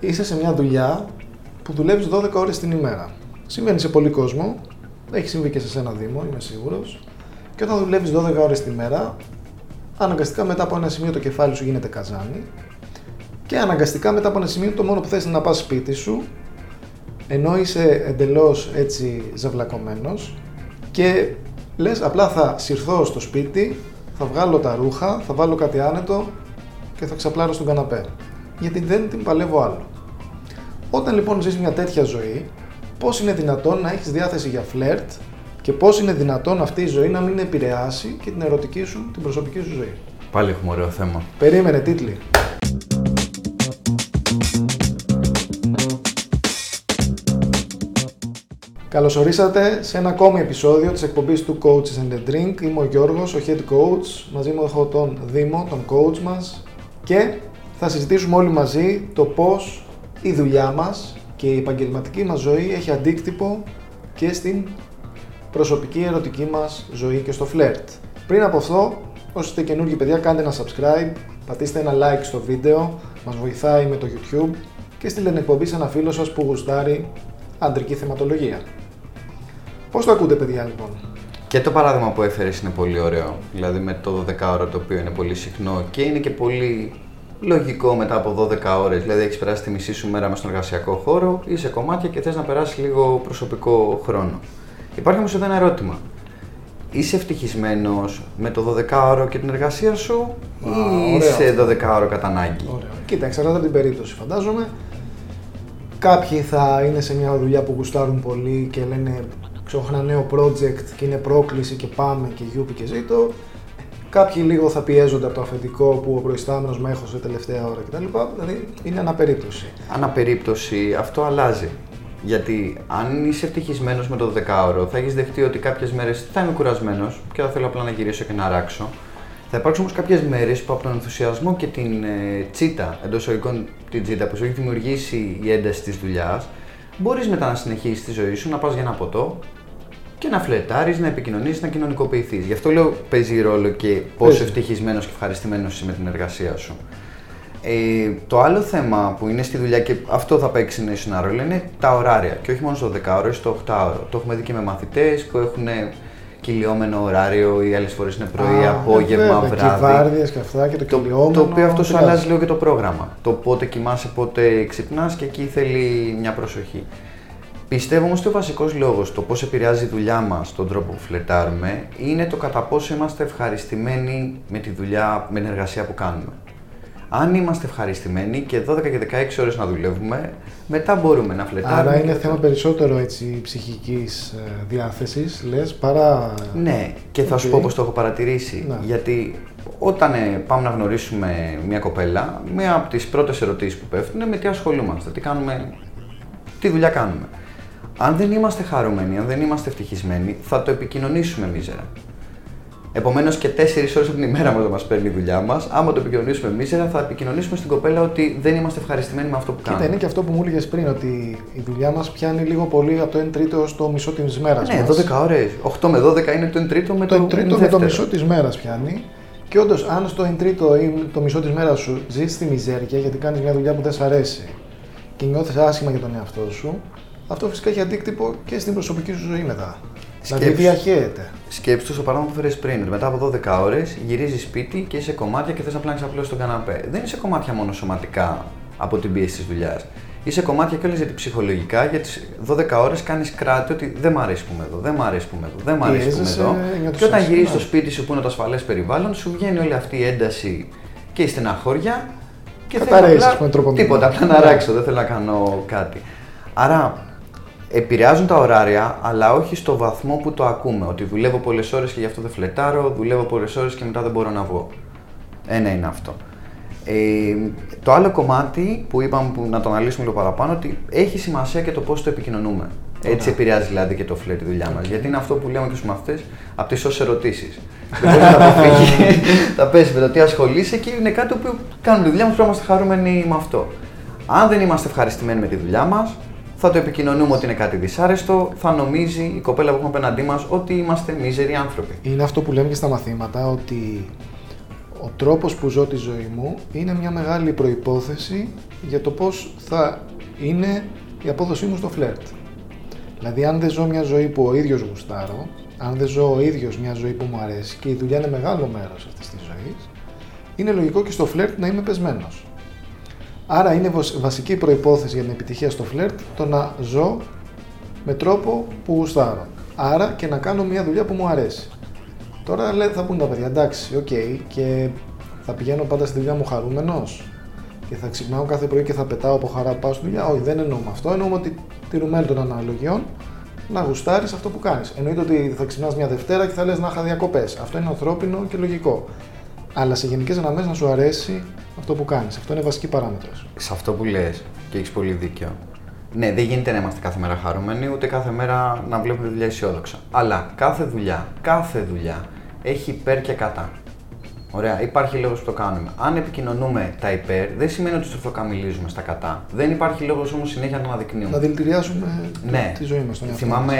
είσαι σε μια δουλειά που δουλεύεις 12 ώρες την ημέρα. Συμβαίνει σε πολύ κόσμο. Έχει συμβεί και σε ένα Δήμο, είμαι σίγουρος. Και όταν δουλεύεις 12 ώρες την ημέρα, αναγκαστικά μετά από ένα σημείο το κεφάλι σου γίνεται καζάνι. Και αναγκαστικά μετά από ένα σημείο το μόνο που θες είναι να πας σπίτι σου ενώ είσαι εντελώς έτσι ζευλακωμένος και λες απλά θα συρθώ στο σπίτι, θα βγάλω τα ρούχα, θα βάλω κάτι άνετο και θα ξαπλάρω στον καναπέ. Γιατί δεν την παλεύω άλλο. Όταν λοιπόν ζεις μια τέτοια ζωή, πώς είναι δυνατόν να έχεις διάθεση για φλερτ και πώς είναι δυνατόν αυτή η ζωή να μην επηρεάσει και την ερωτική σου, την προσωπική σου ζωή. Πάλι έχουμε ωραίο θέμα. Περίμενε τίτλοι. Καλώς ορίσατε σε ένα ακόμη επεισόδιο της εκπομπής του Coaches and the Drink. Είμαι ο Γιώργος, ο Head Coach. Μαζί μου έχω τον Δήμο, τον coach μας. Και θα συζητήσουμε όλοι μαζί το πώς η δουλειά μας και η επαγγελματική μας ζωή έχει αντίκτυπο και στην προσωπική ερωτική μας ζωή και στο φλερτ. Πριν από αυτό, όσοι είστε καινούργιοι παιδιά, κάντε ένα subscribe, πατήστε ένα like στο βίντεο, μας βοηθάει με το YouTube και στείλτε την εκπομπή σε ένα φίλο σας που γουστάρει αντρική θεματολογία. Πώς το ακούτε παιδιά λοιπόν; Και το παράδειγμα που έφερες είναι πολύ ωραίο. Δηλαδή με το 12ωρο το οποίο είναι πολύ συχνό και είναι και πολύ λογικό μετά από 12 ώρες. Δηλαδή έχεις περάσει τη μισή σου μέρα με στον εργασιακό χώρο, είσαι κομμάτια και θες να περάσεις λίγο προσωπικό χρόνο. Υπάρχει όμως εδώ ένα ερώτημα. Είσαι ευτυχισμένος με το 12ωρο και την εργασία σου ή ωραίο είσαι 12ωρο κατά ανάγκη; Ωραία. Κοίτα, εξαρτάται από την περίπτωση φαντάζομαι. Κάποιοι θα είναι σε μια δουλειά που γουστάρουν πολύ και λένε ξέρω, έχω ένα νέο project και είναι πρόκληση και πάμε και γιούπι και ζήτω. Κάποιοι λίγο θα πιέζονται από το αφεντικό που ο προϊστάμενος με έχωσε τελευταία ώρα κτλ. Δηλαδή είναι αναπερίπτωση. Αναπερίπτωση αυτό αλλάζει. Γιατί αν είσαι ευτυχισμένος με το 12ωρο, θα έχεις δεχτεί ότι κάποιες μέρες θα είμαι κουρασμένος και θα θέλω απλά να γυρίσω και να ράξω. Θα υπάρξουν όμως κάποιες μέρες που από τον ενθουσιασμό και την ε, τσίτα, εντός εισαγωγικών την τσίτα που σου έχει δημιουργήσει η ένταση της δουλειάς, μπορείς μετά να συνεχίσεις τη ζωή σου, να πας για ένα ποτό και να φλετάρει, να επικοινωνήσεις, να κοινωνικοποιηθείς. Γι' αυτό λέω παίζει ρόλο και πόσο Παίζει. ευτυχισμένος και ευχαριστημένος είσαι με την εργασία σου. Ε, το άλλο θέμα που είναι στη δουλειά και αυτό θα παίξει να ένα ρόλο είναι τα ωράρια. Και όχι μόνο στο 10ωρο, στο 8ωρο. Το έχουμε δει και με μαθητές που έχουν κυλιόμενο ωράριο ή άλλες φορές είναι πρωί, Α, απόγευμα, βέβαια, Και βράδυ. βάρδιες και αυτά και το, Το, κυλιόμενο. το οποίο αυτό σου πειράζει. αλλάζει λίγο και το πρόγραμμα. Το πότε κοιμάσαι, πότε ξυπνάς και εκεί θέλει μια προσοχή. Πιστεύω όμως ότι ο βασικός λόγος το πώς επηρεάζει η δουλειά μας τον τρόπο που φλερτάρουμε είναι το κατά πόσο είμαστε ευχαριστημένοι με τη δουλειά, με την εργασία που κάνουμε. Αν είμαστε ευχαριστημένοι και 12 και 16 ώρες να δουλεύουμε, μετά μπορούμε να φλερτάρουμε. Άρα είναι και- θέμα περισσότερο έτσι, ψυχικής ε, διάθεσης, λες, παρά... Ναι, και θα σου Οκ. πω πώς το έχω παρατηρήσει. Ναι. Γιατί όταν ε, πάμε να γνωρίσουμε μια κοπέλα, μία από τις πρώτες ερωτήσεις που πέφτουν είναι με τι ασχολούμαστε, τι κάνουμε, τι δουλειά κάνουμε. Αν δεν είμαστε χαρούμενοι, αν δεν είμαστε ευτυχισμένοι, θα το επικοινωνήσουμε μίζερα. Επομένως και 4 ώρες από την ημέρα μας μας παίρνει η δουλειά μας. Άμα το επικοινωνήσουμε μίζερα, θα επικοινωνήσουμε στην κοπέλα ότι δεν είμαστε ευχαριστημένοι με αυτό που Κοίτα, κάνουμε. είναι και αυτό που μου έλεγες πριν, ότι η δουλειά μας πιάνει λίγο πολύ από το 1 τρίτο στο μισό της μέρας Ναι, μας. 12 ώρες. 8 με 12 είναι το 1 τρίτο με Το το, 1 τρίτο με το δεύτερο. μισό της μέρας πιάνει. Και όντως, αν στο 1 τρίτο ή το μισό της μέρας σου ζεις στη μιζέρια γιατί κάνεις μια δουλειά που δεν σ' αρέσει και νιώθεις άσχημα για τον εαυτό σου, αυτό φυσικά έχει αντίκτυπο και στην προσωπική σου ζωή μετά. Δηλαδή Σκέψου. διαχέεται. Σκέψου το παράδειγμα που φέρε πριν. ότι Μετά από 12 ώρες γυρίζεις σπίτι και είσαι κομμάτια και θες να πλάνεις απλώς στον καναπέ. Δεν είσαι κομμάτια μόνο σωματικά από την πίεση της δουλειάς. Είσαι κομμάτια κιόλα γιατί ψυχολογικά για τις 12 ώρες κάνεις κράτη ότι δεν μ' αρέσει που είμαι εδώ, δεν μ' αρέσει που είμαι εδώ, δεν μ' αρέσει που είμαι Πιέζεσαι, εδώ. νιώθεις Και όταν άσχημα. γυρίζεις στο σπίτι σου που είναι το ασφαλές περιβάλλον, σου βγαίνει όλη αυτή η ένταση και η στεναχώρια. Και θέλω Καταραίσεις, απλά- με τρόπο Τίποτα, μήνυμα. απλά να Ναι. ράξω, δεν θέλω να κάνω κάτι. Άρα επηρεάζουν τα ωράρια, αλλά όχι στο βαθμό που το ακούμε. Ότι δουλεύω πολλές ώρες και γι' αυτό δεν φλετάρω, δουλεύω πολλές ώρες και μετά δεν μπορώ να βγω. Ένα είναι αυτό. Ε, το άλλο κομμάτι που είπαμε που να το αναλύσουμε λίγο παραπάνω, ότι έχει σημασία και το πώς το επικοινωνούμε. Έτσι επηρεάζει δηλαδή και το φλερ τη δουλειά μας. Γιατί είναι αυτό που λέμε και στους μαθητές από τις όσες ερωτήσεις. Δεν μπορεί να τα αποφύγει. Τα πέσει με το τι ασχολείσαι και είναι κάτι που κάνουμε τη δουλειά μας, πρέπει να είμαστε χαρούμενοι με αυτό. Αν δεν είμαστε ευχαριστημένοι με τη δουλειά μας, θα το επικοινωνούμε ότι είναι κάτι δυσάρεστο, θα νομίζει η κοπέλα που έχουμε απέναντί μας ότι είμαστε μίζεροι άνθρωποι. Είναι αυτό που λέμε και στα μαθήματα ότι ο τρόπος που ζω τη ζωή μου είναι μια μεγάλη προϋπόθεση για το πώς θα είναι η απόδοσή μου στο φλερτ. Δηλαδή, αν δεν ζω μια ζωή που ο ίδιος γουστάρω, αν δεν ζω ο ίδιος μια ζωή που μου αρέσει και η δουλειά είναι μεγάλο μέρος αυτής της ζωής, είναι λογικό και στο φλερτ να είμαι πεσμένος. Άρα είναι βασική προϋπόθεση για την επιτυχία στο φλερτ το να ζω με τρόπο που γουστάρω. Άρα και να κάνω μια δουλειά που μου αρέσει. Τώρα θα πούνε τα παιδιά, εντάξει, ok, okay, και θα πηγαίνω πάντα στη δουλειά μου χαρούμενος και θα ξυπνάω κάθε πρωί και θα πετάω από χαρά πάω στη δουλειά. Όχι, δεν εννοούμε αυτό. Εννοούμε ότι τηρουμένων των αναλογιών να γουστάρεις αυτό που κάνεις. Εννοείται ότι θα ξυπνάς μια Δευτέρα και θα λες να είχα διακοπές. Αυτό είναι ανθρώπινο και λογικό. Αλλά σε γενικές γραμμές να σου αρέσει αυτό που κάνεις. Αυτό είναι βασική παράμετρος. Σε αυτό που λες και έχεις πολύ δίκιο. Ναι, δεν γίνεται να είμαστε κάθε μέρα χαρούμενοι, ούτε κάθε μέρα να βλέπουμε δουλειά αισιόδοξα. Αλλά κάθε δουλειά, κάθε δουλειά έχει υπέρ και κατά. Ωραία, υπάρχει λόγος που το κάνουμε. Αν επικοινωνούμε τα υπέρ, δεν σημαίνει ότι στροφοκαμιλίζουμε στα κατά. Δεν υπάρχει λόγος όμως συνέχεια να αναδεικνύουμε. Να δηλητηριάσουμε ναι. τη ζωή μας. Θυμάμαι.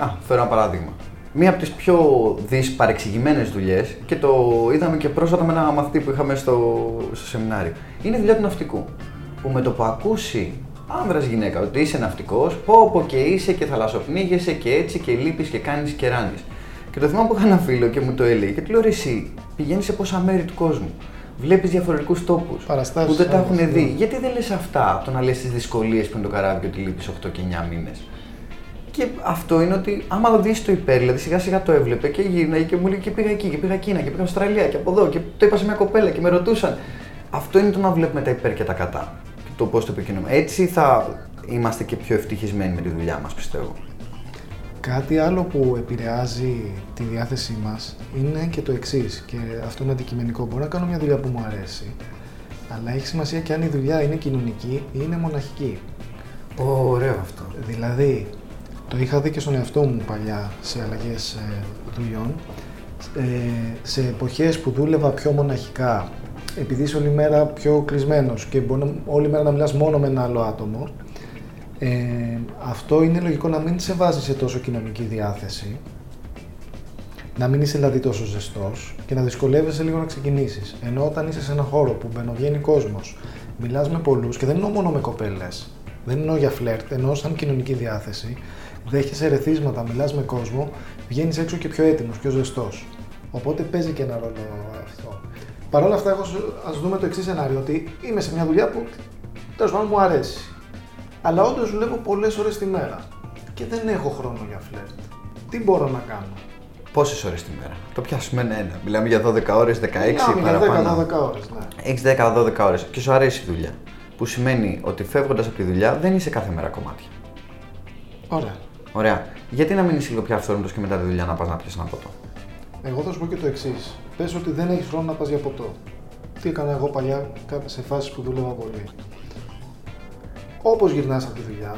Α, φέρω ένα παράδειγμα. Μία από τις πιο δυσπαρεξηγημένες δουλειές και το είδαμε και πρόσφατα με ένα μαθητή που είχαμε στο, στο σεμινάριο. Είναι η δουλειά του ναυτικού. Που με το που ακούσει άνδρας γυναίκα ότι είσαι ναυτικός, πω πω και είσαι και θαλασσοπνίγεσαι και έτσι και λείπεις και κάνεις και ράνεις. Και το θυμάμαι που είχα ένα φίλο και μου το έλεγε και του λέω: Εσύ πηγαίνεις σε πόσα μέρη του κόσμου. Βλέπεις διαφορετικούς τόπους που δεν τα έχουν δει. Ναι. Γιατί δεν λες αυτά, το να λες τις δυσκολίες που είναι το καράβι ότι λείπεις 8 και 9 μήνες; Και αυτό είναι ότι άμα το δεις το υπέρ, δηλαδή σιγά σιγά το έβλεπε και γύρναγε και μου λέει και πήγα εκεί και πήγα Κίνα και πήγα Αυστραλία και από εδώ και το είπα σε μια κοπέλα και με ρωτούσαν. Αυτό είναι το να βλέπουμε τα υπέρ και τα κατά. Το πώς το επικοινωνούμε. Έτσι θα είμαστε και πιο ευτυχισμένοι με τη δουλειά μας, πιστεύω. Κάτι άλλο που επηρεάζει τη διάθεσή μας είναι και το εξής και αυτό είναι αντικειμενικό. Μπορώ να κάνω μια δουλειά που μου αρέσει, αλλά έχει σημασία και αν η δουλειά είναι κοινωνική ή είναι μοναχική. Ωραίο αυτό. Δηλαδή, το είχα δει και στον εαυτό μου παλιά σε αλλαγές ε, δουλειών. Ε, σε εποχές που δούλευα πιο μοναχικά, επειδή είσαι όλη μέρα πιο κλεισμένος και μπορεί όλη μέρα να μιλάς μόνο με ένα άλλο άτομο, ε, αυτό είναι λογικό να μην σε βάζει σε τόσο κοινωνική διάθεση, να μην είσαι δηλαδή τόσο ζεστός και να δυσκολεύεσαι λίγο να ξεκινήσεις. Ενώ όταν είσαι σε ένα χώρο που μπαινοβγαίνει κόσμος, μιλάς με πολλούς και δεν εννοώ μόνο με κοπέλες, δεν εννοώ για φλερτ, εννοώ σαν κοινωνική διάθεση, δέχεσαι ερεθίσματα, μιλάς με κόσμο, βγαίνεις έξω και πιο έτοιμος, πιο ζεστός. Οπότε παίζει και ένα ρόλο αυτό. Παρ' όλα αυτά, ας δούμε το εξής σενάριο, ότι είμαι σε μια δουλειά που τέλος πάντων μου αρέσει. Αλλά όντως δουλεύω πολλές ώρες τη μέρα και δεν έχω χρόνο για φλερτ. Τι μπορώ να κάνω; Πόσες ώρες τη μέρα; Το πιάσουμε ένα-ένα. Μιλάμε για 12 ώρες, 16 παραπάνω. Για 10-12 ώρες, ναι. Έχεις 10-12 ώρες και σου αρέσει η δουλειά. Που σημαίνει ότι φεύγοντας από τη δουλειά δεν είσαι κάθε μέρα κομμάτια. Ωραία. Ωραία. Γιατί να μην είσαι λίγο πιο αυθόρμητος και μετά τη δουλειά να πας να πιάσει ένα ποτό; Εγώ θα σου πω και το εξής. Πες ότι δεν έχεις χρόνο να πας για ποτό. Τι έκανα εγώ παλιά σε φάσεις που δούλευα πολύ. Όπως γυρνάς από τη δουλειά,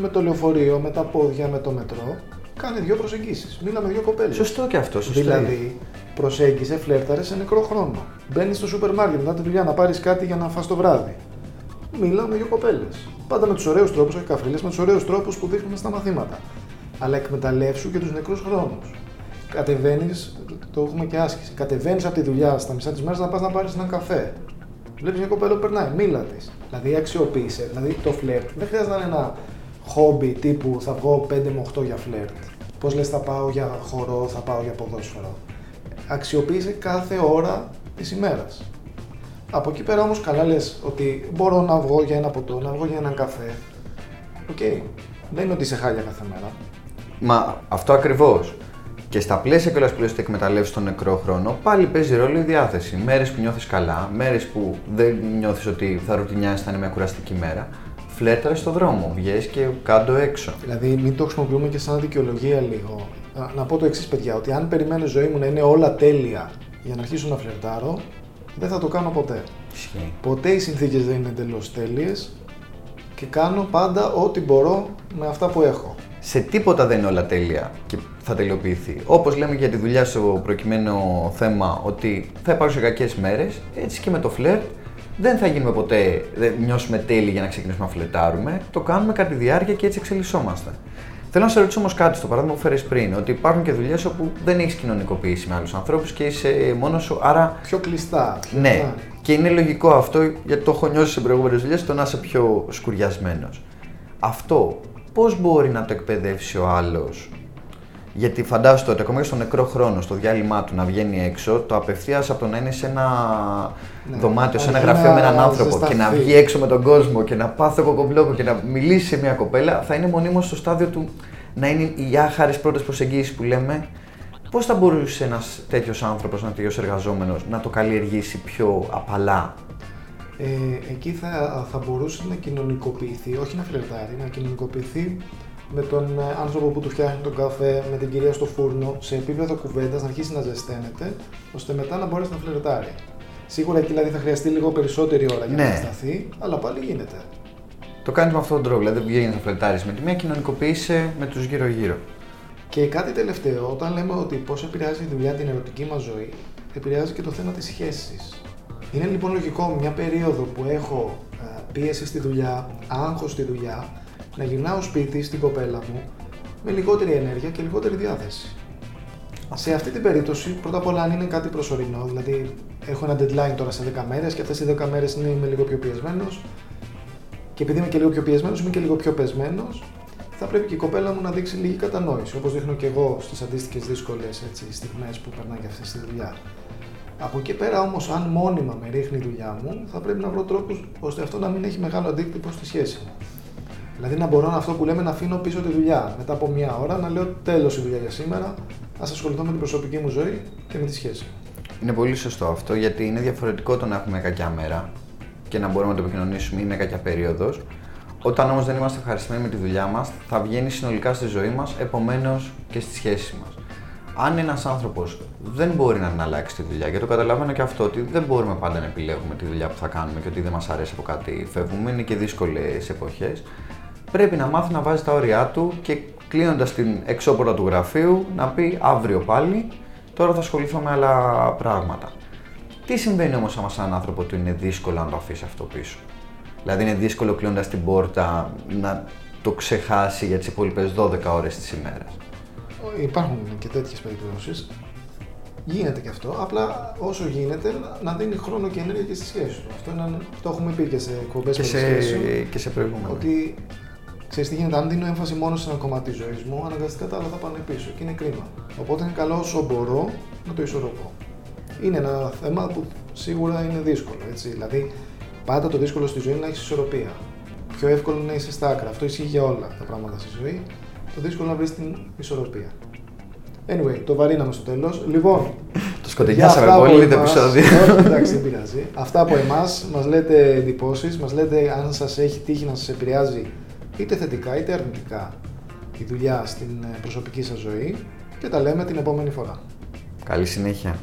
με το λεωφορείο, με τα πόδια, με το μετρό, κάνε δύο προσεγγίσεις. Μίλα με δύο κοπέλες. Σωστό και αυτό. Σωστό δηλαδή, προσέγγισε, φλέρταρες σε νεκρό χρόνο. Μπαίνεις στο σούπερ μάρκετ μετά τη δουλειά να πάρεις κάτι για να φας το βράδυ. Μίλα με δύο κοπέλες. Πάντα με τους ωραίους τρόπους, όχι καφρίλε, με τους ωραίους τρόπους που δείχνουμε στα μαθήματα. Αλλά εκμεταλλεύσου και τους νεκρούς χρόνους. Κατεβαίνεις, το έχουμε και άσκηση. Κατεβαίνεις από τη δουλειά στα μισά της μέρας να πας να πάρεις έναν καφέ. Βλέπεις μια κοπέλα που περνάει, μίλα της. Δηλαδή αξιοποίησε. Δηλαδή το φλερτ δεν χρειάζεται να είναι ένα χόμπι τύπου θα βγω 5 με 8 για φλερτ. Πώς λες, θα πάω για χορό, θα πάω για ποδόσφαιρο. Αξιοποίησε κάθε ώρα της ημέρας. Από εκεί πέρα όμως καλά λες ότι μπορώ να βγω για ένα ποτό, να βγω για έναν καφέ. Ok. Okay. Δεν είναι ότι είσαι χάλια κάθε μέρα. Μα αυτό ακριβώς. Και στα πλαίσια κιόλας που λες ότι εκμεταλλεύει τον νεκρό χρόνο, πάλι παίζει ρόλο η διάθεση. Μέρες που νιώθεις καλά, μέρες που δεν νιώθεις ότι θα ρουτινιάσεις, θα είναι μια κουραστική μέρα. Φλέρταρες στο δρόμο, βγαίνεις και κάτω έξω. Δηλαδή, μην το χρησιμοποιούμε και σαν δικαιολογία λίγο. Να πω το εξής, παιδιά, ότι αν περιμένω η ζωή μου να είναι όλα τέλεια για να αρχίσω να φλερτάρω, δεν θα το κάνω ποτέ. Ισχύει. Ποτέ οι συνθήκες δεν είναι εντελώς τέλειες και κάνω πάντα ό,τι μπορώ με αυτά που έχω σε τίποτα δεν είναι όλα τέλεια και θα τελειοποιηθεί. Όπως λέμε για τη δουλειά στο προκειμένο θέμα, ότι θα υπάρξουν κακές μέρες, έτσι και με το φλερτ δεν θα γίνουμε ποτέ, δεν νιώσουμε τέλειοι για να ξεκινήσουμε να φλετάρουμε. Το κάνουμε κατά τη διάρκεια και έτσι εξελισσόμαστε. Θέλω να σε ρωτήσω όμως κάτι στο παράδειγμα που φέρει πριν, ότι υπάρχουν και δουλειές όπου δεν έχεις κοινωνικοποιήσει με άλλους ανθρώπους και είσαι μόνος σου, άρα. Πιο κλειστά. Πιο Ναι, κλειστά. και είναι λογικό αυτό γιατί το έχω νιώσει σε προηγούμενες δουλειές, το να είσαι πιο σκουριασμένος. Αυτό πώς μπορεί να το εκπαιδεύσει ο άλλος, γιατί φαντάζομαι ότι ακόμα και στο νεκρό χρόνο, στο διάλειμμα του να βγαίνει έξω, το απευθείας από το να είναι σε ένα Ναι. δωμάτιο, σε ένα Αρχή γραφείο με να έναν άνθρωπο και να ζεσταθεί. βγει έξω με τον κόσμο και να πάθει κοκομπλόκο και να μιλήσει σε μια κοπέλα, θα είναι μονίμως στο στάδιο του να είναι οι άχαρες πρώτες προσεγγίσεις που λέμε. Πώς θα μπορούσε ένας τέτοιος άνθρωπος, ένας τέτοιος εργαζόμενος, να το καλλιεργήσει πιο απαλά; Ε, εκεί θα, θα μπορούσε να κοινωνικοποιηθεί, όχι να φλερτάρει, να κοινωνικοποιηθεί με τον ε, άνθρωπο που του φτιάχνει τον καφέ, με την κυρία στο φούρνο, σε επίπεδο κουβέντας, να αρχίσει να ζεσταίνεται, ώστε μετά να μπορέσει να φλερτάρει. Σίγουρα εκεί δηλαδή θα χρειαστεί λίγο περισσότερη ώρα για Ναι. να σταθεί, αλλά πάλι γίνεται. Το κάνεις με αυτόν τον τρόπο. Δηλαδή, δεν βγαίνει να φλερτάρεις με τη μία, κοινωνικοποιείσαι με τους γύρω-γύρω. Και κάτι τελευταίο, όταν λέμε ότι πώς επηρεάζει η δουλειά την ερωτική μας ζωή, επηρεάζει και το θέμα της σχέσης. Είναι λοιπόν λογικό μια περίοδο που έχω ε, πίεση στη δουλειά, άγχος στη δουλειά, να γυρνάω σπίτι στην κοπέλα μου με λιγότερη ενέργεια και λιγότερη διάθεση. Σε αυτή την περίπτωση, πρώτα απ' όλα, αν είναι κάτι προσωρινό, δηλαδή έχω ένα deadline τώρα σε 10 μέρες και αυτές οι 10 μέρες είναι είμαι λίγο πιο πιεσμένος, και επειδή είμαι και λίγο πιο πιεσμένος, είμαι και λίγο πιο πεσμένος, θα πρέπει και η κοπέλα μου να δείξει λίγη κατανόηση. Όπως δείχνω και εγώ στις αντίστοιχες δύσκολες στιγμές που περνάει και αυτή στη δουλειά. Από εκεί πέρα όμως, αν μόνιμα με ρίχνει η δουλειά μου, θα πρέπει να βρω τρόπους ώστε αυτό να μην έχει μεγάλο αντίκτυπο στη σχέση μου. Δηλαδή να μπορώ αυτό που λέμε να αφήνω πίσω τη δουλειά. Μετά από μία ώρα να λέω τέλος η δουλειά για σήμερα, ας ασχοληθώ με την προσωπική μου ζωή και με τη σχέση. Είναι πολύ σωστό αυτό γιατί είναι διαφορετικό το να έχουμε κακιά μέρα και να μπορούμε να το επικοινωνήσουμε ή μια κακιά περίοδος. Όταν όμως δεν είμαστε ευχαριστημένοι με τη δουλειά μας, θα βγαίνει συνολικά στη ζωή μας, επομένως και στη σχέση μας. Αν ένας άνθρωπος δεν μπορεί να την αλλάξει τη δουλειά, γιατί το καταλαβαίνω και αυτό, ότι δεν μπορούμε πάντα να επιλέγουμε τη δουλειά που θα κάνουμε και ότι δεν μας αρέσει από κάτι φεύγουμε, είναι και δύσκολες εποχές. Πρέπει να μάθει να βάζει τα όρια του και κλείνοντας την εξώπορτα του γραφείου να πει αύριο πάλι, τώρα θα ασχοληθώ με άλλα πράγματα. Τι συμβαίνει όμως άμα σαν άνθρωπο του είναι δύσκολο να το αφήσει αυτό πίσω; Δηλαδή είναι δύσκολο κλείνοντας την πόρτα να το ξεχάσει για τις υπόλοιπες 12 ώρες της ημέρας; Υπάρχουν και τέτοιες περιπτώσεις. Γίνεται και αυτό. Απλά όσο γίνεται να δίνει χρόνο και ενέργεια και στη σχέση του. Αυτό είναι, το έχουμε πει και σε εκπομπές Και σε, και σε προηγούμενο. Ότι ξέρεις τι γίνεται, αν δίνω έμφαση μόνο σε ένα κομμάτι τη ζωή μου, αναγκαστικά τα άλλα θα πάνε πίσω και είναι κρίμα. Οπότε είναι καλό όσο μπορώ να το ισορροπώ. Είναι ένα θέμα που σίγουρα είναι δύσκολο. Έτσι. Δηλαδή, πάντα το δύσκολο στη ζωή είναι να έχεις ισορροπία. Πιο εύκολο είναι να είσαι στα άκρα. Αυτό ισχύει για όλα τα πράγματα στη ζωή. Το δύσκολο είναι να βρεις την ισορροπία. Anyway, το βαρύναμε στο τέλος. Λοιπόν, Το σκοτεινιάσαμε πολύ το εμάς- επεισόδιο. Όχι, εντάξει, δεν πειράζει. Αυτά από εμάς. Μας λέτε εντυπώσεις, μας λέτε αν σας έχει τύχει να σας επηρεάζει είτε θετικά είτε αρνητικά η δουλειά στην ε, προσωπική σας ζωή και τα λέμε την επόμενη φορά. Καλή συνέχεια.